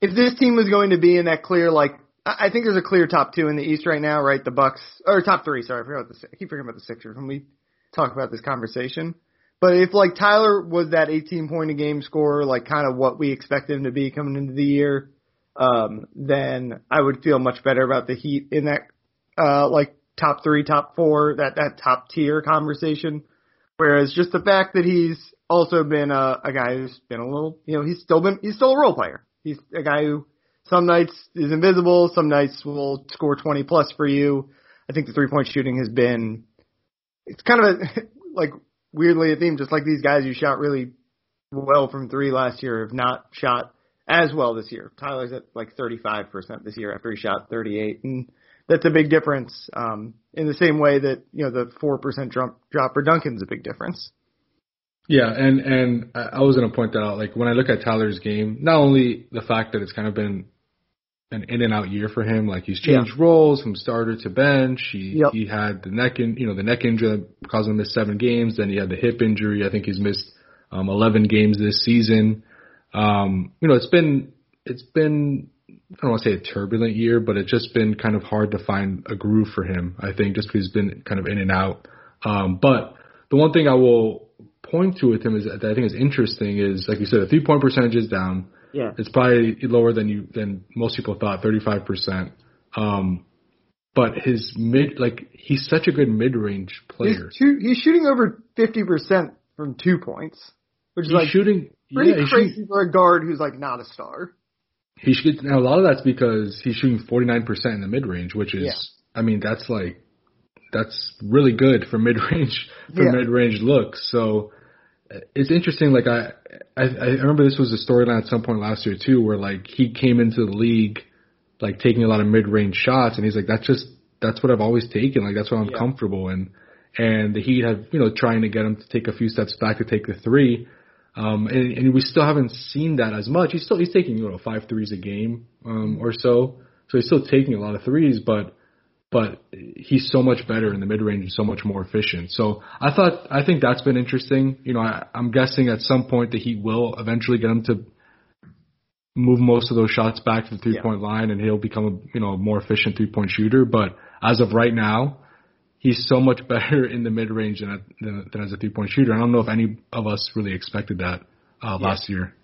if this team was going to be in that clear like I think there's a clear top two in the East right now, right? The Bucks or top three. Sorry, I forgot the I keep forgetting about the Sixers when we talk about this conversation. But if like Tyler was that 18 point a game scorer, like kind of what we expected him to be coming into the year, um, then I would feel much better about the Heat in that uh, like top three, top four, that that top tier conversation. Whereas just the fact that he's also been a, a guy who's been a little, you know, he's still been he's still a role player. He's a guy who some nights is invisible, some nights will score 20 plus for you. I think the three point shooting has been it's kind of a like weirdly a theme, just like these guys who shot really well from three last year have not shot as well this year. Tyler's at like 35% this year after he shot 38, and that's a big difference. Um, in the same way that you know the four percent drop drop for Duncan's a big difference. Yeah, and and I was gonna point that out. Like when I look at Tyler's game, not only the fact that it's kind of been an in and out year for him, like he's changed roles from starter to bench. He Yep. he had the neck in you know the neck injury that caused him to miss seven games. Then he had the hip injury. I think he's missed um, eleven games this season. Um, you know, it's been it's been I don't want to say a turbulent year, but it's just been kind of hard to find a groove for him. I think just because he's been kind of in and out. Um, but the one thing I will point to with him is that I think is interesting is like you said, the three point percentage is down. Yeah. It's probably lower than you than most people thought, thirty five percent. Um, but his mid like he's such a good mid range He's, player. two, he's shooting over 50% from two points, which is He's like shooting pretty yeah, crazy shooting- for a guard who's like not a star. He should now a lot of that's because he's shooting forty nine percent in the mid range, which is Yeah. I mean that's like that's really good for mid range for Yeah. mid range looks. So it's interesting. Like I, I I remember this was a storyline at some point last year too, where like he came into the league like taking a lot of mid range shots, and he's like that's just that's what I've always taken. Like that's what I'm Yeah. comfortable in. And the Heat have you know trying to get him to take a few steps back to take the three. Um, and, and we still haven't seen that as much. He's still he's taking you know five threes a game um, or so, so he's still taking a lot of threes, but but he's so much better in the mid range and so much more efficient. So I thought I think that's been interesting. You know, I, I'm guessing at some point that he will eventually get him to move most of those shots back to the three point yeah. line and he'll become a you know a more efficient three point shooter. But as of right now, he's so much better in the mid range than, than, than as a three point shooter. I don't know if any of us really expected that uh, last yeah. year.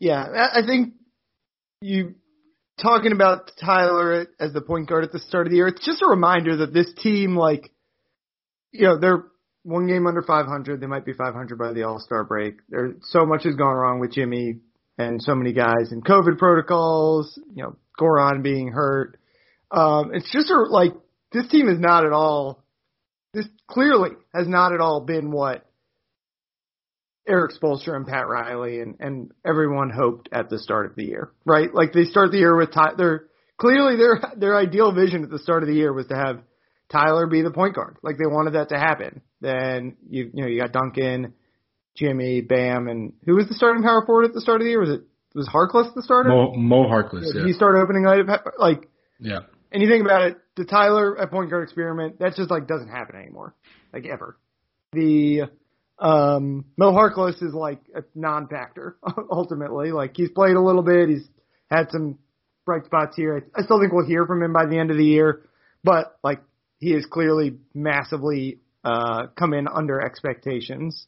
Yeah, I think you talking about Tyler as the point guard at the start of the year. It's just a reminder that this team, like, you know, they're one game under 500. They might be 500 by the All Star break. There's so much has gone wrong with Jimmy and so many guys and COVID protocols. You know, Goran being hurt. Um, it's just a, like this team is not at all. This clearly has not at all been what Erik Spoelstra and Pat Riley and and everyone hoped at the start of the year, right? Like they start the year with Ty- their clearly their their ideal vision at the start of the year was to have Tyler be the point guard. Like they wanted that to happen. Then you you know you got Duncan, Jimmy, Bam, and who was the starting power forward at the start of the year? Was it was Harkless the starter? Mo, Mo Harkless. Yeah. He started opening night like yeah. And you think about it, the Tyler at point guard experiment that just like doesn't happen anymore, like ever. The um, Mo Harkless is like a non-factor ultimately. Like he's played a little bit, he's had some bright spots here. I still think we'll hear from him by the end of the year, but like he has clearly massively uh, come in under expectations.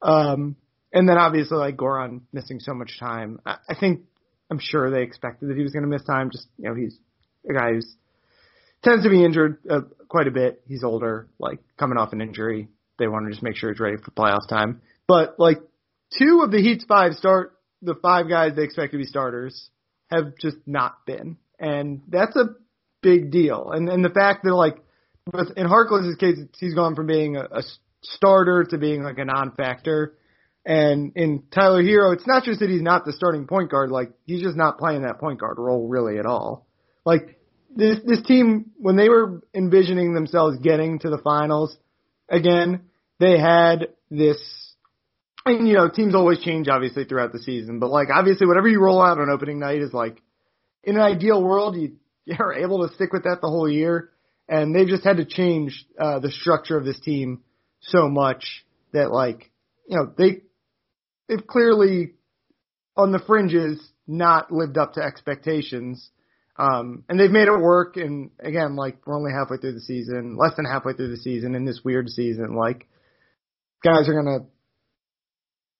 Um, and then obviously like Goran missing so much time. I, I think I'm sure they expected that he was going to miss time. Just you know he's a guy who's tends to be injured uh, quite a bit. He's older, like coming off an injury. They want to just make sure it's ready for playoff time. But like two of the Heat's five start, the five guys they expect to be starters have just not been, and that's a big deal. And and the fact that like with in Harkless's case, he's gone from being a, a starter to being like a non-factor. And in Tyler Herro, it's not just that he's not the starting point guard, like he's just not playing that point guard role really at all. Like this this team when they were envisioning themselves getting to the finals again, they had this and you know, teams always change obviously throughout the season, but like obviously whatever you roll out on opening night is like in an ideal world you you're able to stick with that the whole year and they've just had to change uh the structure of this team so much that like you know, they they've clearly on the fringes not lived up to expectations um, and they've made it work. And again, like we're only halfway through the season, less than halfway through the season in this weird season. Like guys are gonna,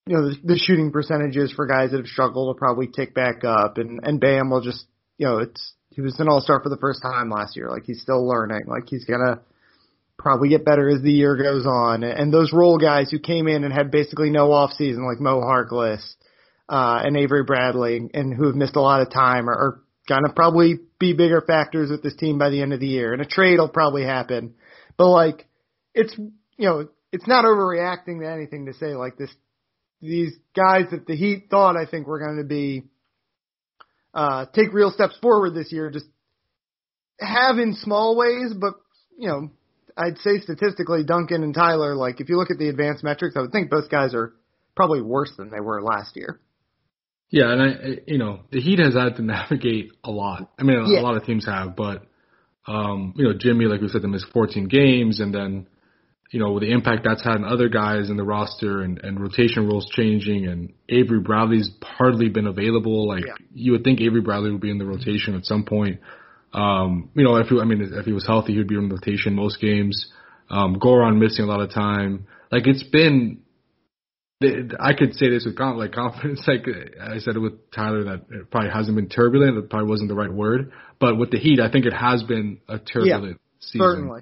you know, the, the shooting percentages for guys that have struggled will probably tick back up, and and Bam will just, you know, it's he was an all star for the first time last year. Like he's still learning. Like he's gonna probably get better as the year goes on. And those role guys who came in and had basically no off season, like Mo Harkless uh, and Avery Bradley, and who have missed a lot of time, are, are gonna probably be bigger factors with this team by the end of the year. And a trade will probably happen. But like, it's, you know, it's not overreacting to anything to say like this, these guys that the Heat thought I think were going to be, uh, take real steps forward this year, just have in small ways, but, you know, I'd say statistically, Duncan and Tyler, like if you look at the advanced metrics, I would think both guys are probably worse than they were last year. Yeah, and I, you know, the Heat has had to navigate a lot. I mean, a, yeah. a lot of teams have, but, um, you know, Jimmy, like we said, they missed 14 games, and then, you know, the impact that's had on other guys in the roster and, and rotation rules changing, and Avery Bradley's hardly been available. Like, yeah. you would think Avery Bradley would be in the rotation at some point. Um, you know, if he, I mean, if he was healthy, he'd be in the rotation most games. Um, Goran missing a lot of time. Like, it's been I could say this with like confidence. Like I said it with Tyler, that it probably hasn't been turbulent. It probably wasn't the right word, but with the Heat, I think it has been a turbulent yeah, season. Certainly.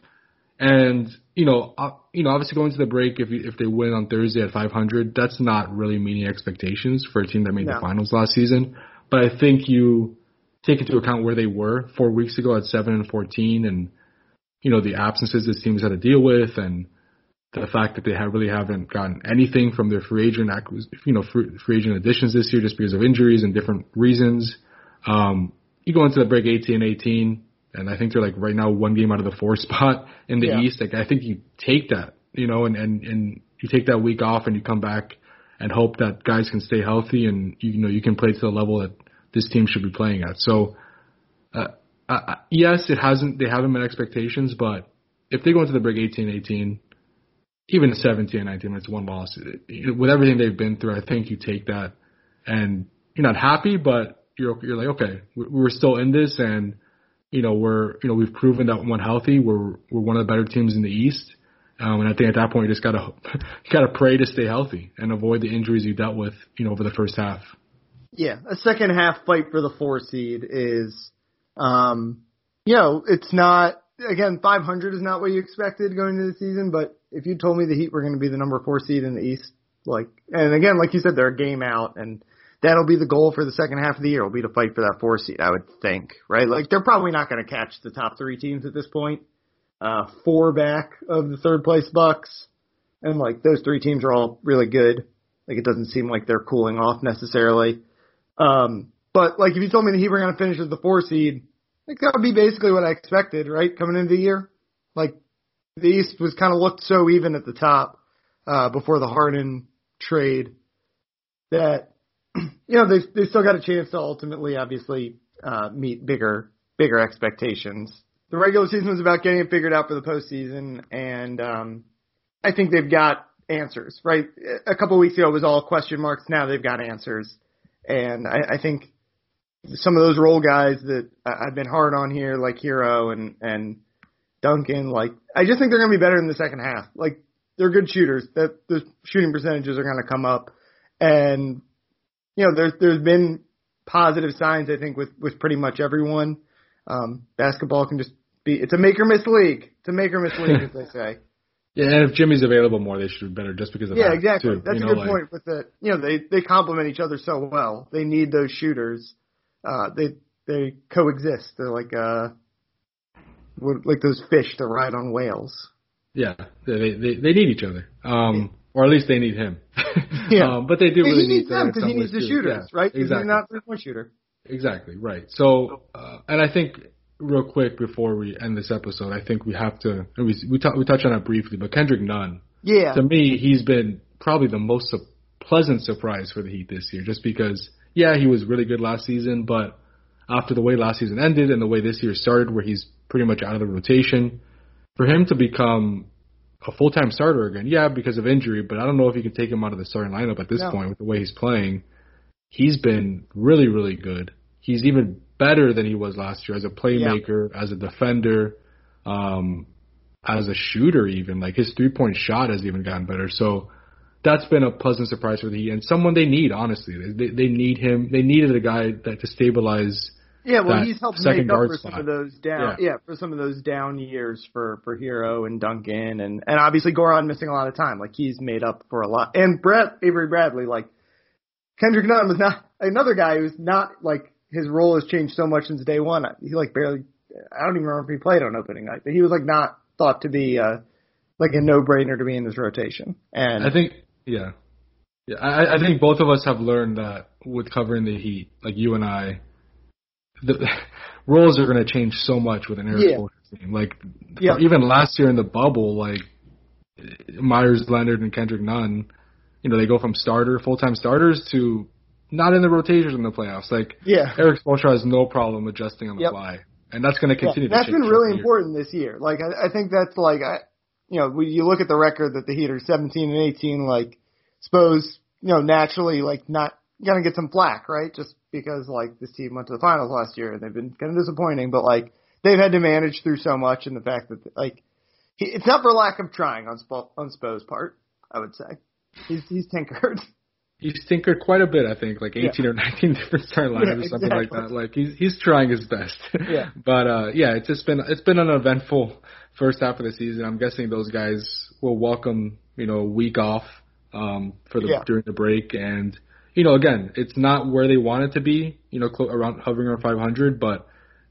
And you know, uh, you know, obviously going to the break, if you, if they win on Thursday at 500, that's not really meeting expectations for a team that made no. the finals last season. But I think you take into account where they were four weeks ago at seven and 14, and you know the absences this team has had to deal with, and the fact that they have really haven't gotten anything from their free agent you know, free, free agent additions this year just because of injuries and different reasons. Um, you go into the break 18 18, and I think they're like right now one game out of the four spot in the yeah. East. Like I think you take that, you know, and, and, and you take that week off and you come back and hope that guys can stay healthy and you, know, you can play to the level that this team should be playing at. So, uh, uh, yes, it hasn't, they haven't met expectations, but if they go into the break 18 18, even 17, 19 minutes, one loss. With everything they've been through, I think you take that and you're not happy, but you're you're like, okay, we're still in this, and you know we're you know we've proven that when healthy, we're we're one of the better teams in the East. Um, and I think at that point you just gotta you gotta pray to stay healthy and avoid the injuries you dealt with, you know, over the first half. Yeah, a second half fight for the four seed is, um, you know, it's not again 500 is not what you expected going into the season, but if you told me the Heat were going to be the number four seed in the East, like, and again, like you said, they're a game out, and that'll be the goal for the second half of the year. Will be to fight for that four seed, I would think, right? Like they're probably not going to catch the top three teams at this point. Uh, four back of the third place Bucks, and like those three teams are all really good. Like it doesn't seem like they're cooling off necessarily. Um, but like if you told me the Heat were going to finish as the four seed, like that would be basically what I expected, right? Coming into the year, like the East was kind of looked so even at the top uh, before the Harden trade that you know they they still got a chance to ultimately, obviously, uh, meet bigger bigger expectations. The regular season was about getting it figured out for the postseason, and um, I think they've got answers. Right, a couple of weeks ago it was all question marks. Now they've got answers, and I, I think some of those role guys that I've been hard on here, like Herro and and Duncan, like I just think they're going to be better in the second half. Like they're good shooters. That the shooting percentages are going to come up, and you know there's there's been positive signs I think with with pretty much everyone. Um, basketball can just be it's a make or miss league. It's a make or miss league, as they say. Yeah, and if Jimmy's available more, they should be better just because of yeah, that. Yeah, exactly. Too. That's you a know, good like, point. With the you know they they complement each other so well. They need those shooters. Uh, they they coexist. They're like uh, what- like those fish that ride on whales. Yeah, they they they need each other. Um, or at least they need him. Yeah. um, but they do he really needs need them because he needs the shooters, right? 'Cause Exactly. He's not three point shooter. Exactly, right. So, uh, and I think real quick before we end this episode, I think we have to, we, we, t- we touched on it briefly, but Kendrick Nunn, Yeah. to me, he's been probably the most su- pleasant surprise for the Heat this year, just because, yeah, he was really good last season, but after the way last season ended and the way this year started, where he's pretty much out of the rotation, for him to become a full-time starter again, yeah, because of injury, but I don't know if you can take him out of the starting lineup at this No. point with the way he's playing. He's been really, really good. He's even better than he was last year as a playmaker, as a defender, um, as a shooter even. Like his three-point shot has even gotten better. So that's been a pleasant surprise for the Heat and someone they need, honestly. They, they need him. They needed a guy that to stabilize Yeah, well, he's helped make up for some of those down, yeah. for some of those down years for for Herro and Duncan, and and obviously Goran missing a lot of time. Like he's made up for a lot. And Brett Avery Bradley, like Kendrick Nunn was not another guy who's not like his role has changed so much since day one. He like barely, I don't even remember if he played on opening night, but he was like not thought to be uh like a no brainer to be in this rotation. And I think, yeah, yeah. I, I think both of us have learned that with covering the Heat, like you and I, the roles are going to change so much with an Erik Yeah. Team. Like Yeah. even last year in the bubble, like Meyers Leonard and Kendrick Nunn, you know, they go from starter, full time starters to not in the rotations in the playoffs. Like yeah, Erik Spoelstra has no problem adjusting on the Yep. fly, and that's going to continue. Yeah, that's been really year. important this year. Like I, I think that's like I, you know, when you look at the record that the Heat are 17 and 18, like suppose you know naturally like not gonna get some flack, right? Just because like this team went to the finals last year and they've been kind of disappointing, but like they've had to manage through so much, and the fact that like he, it's not for lack of trying on Spo, on Spo's part, I would say. He's he's tinkered. He's tinkered quite a bit, I think, like 18 or 19 different starting lineups Yeah, or something like that. Like he's he's trying his best. Yeah. but uh yeah, it's just been it's been an eventful first half of the season. I'm guessing those guys will welcome, you know, a week off um for the Yeah. during the break and you know, again, it's not where they want it to be, you know, clo- around hovering around 500, but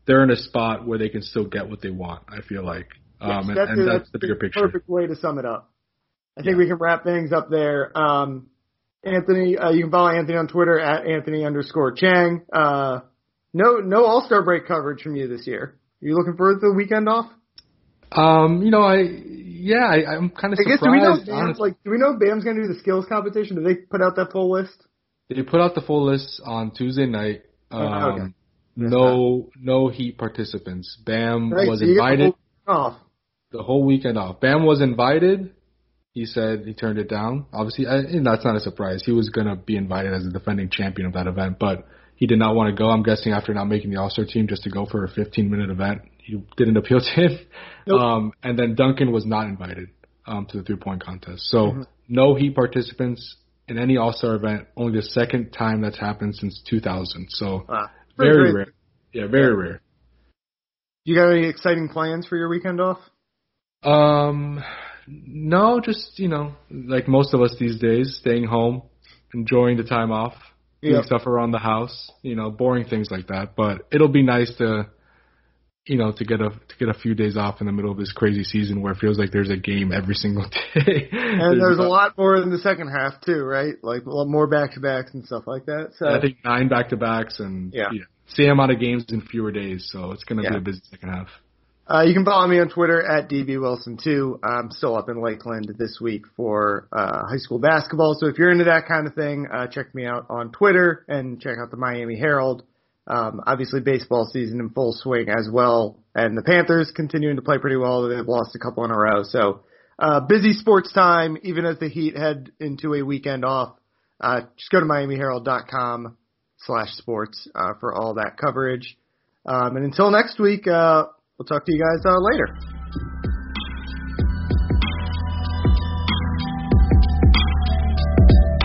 they're in a spot where they can still get what they want, I feel like. Um and, Yes, and a- that's the bigger picture. Perfect way to sum it up. I think we can wrap things up there. Um, Anthony, uh, you can follow Anthony on Twitter at Anthony underscore Chiang. Uh, no, no All Star break coverage from you this year. Are you looking for the weekend off? Um, you know, I yeah, I, I'm kind of I surprised. guess do we know Bam, honestly. like do we know Bam's gonna do the skills competition? Did they put out that full list? They put out the full list on Tuesday night. Um, Oh, okay. No, no Heat participants. Bam Right, was so you the invited whole off. the whole weekend off. Bam was invited. He said he turned it down. Obviously, I, and that's not a surprise. He was gonna be invited as the defending champion of that event, but he did not want to go. I'm guessing after not making the All Star team just to go for a 15 minute event. He didn't appeal to him. Nope. Um, and then Duncan was not invited um, to the three point contest. So mm-hmm. no Heat participants in any All Star event. Only the second time that's happened since 2000. So ah, very rare. Yeah, very yeah. rare. You got any exciting plans for your weekend off? Um, no, just you know, like most of us these days, staying home, enjoying the time off, doing yep. stuff around the house, you know, boring things like that. But it'll be nice to, you know, to get a to get a few days off in the middle of this crazy season where it feels like there's a game every single day. and there's, there's a lot more in the second half too, right? Like a lot more back to backs and stuff like that. So I think nine back to backs and yeah. yeah, same amount of games in fewer days. So it's gonna yeah. be a busy second half. Uh, you can follow me on Twitter at dbwilson2. I'm still up in Lakeland this week for uh, high school basketball. So if you're into that kind of thing, uh, check me out on Twitter and check out the Miami Herald. Um, obviously, baseball season in full swing as well, and the Panthers continuing to play pretty well. They've lost a couple in a row, so uh, busy sports time. Even as the Heat head into a weekend off, uh, just go to MiamiHerald.com slash sports uh, for all that coverage. Um, and until next week. Uh, We'll talk to you guys uh, later.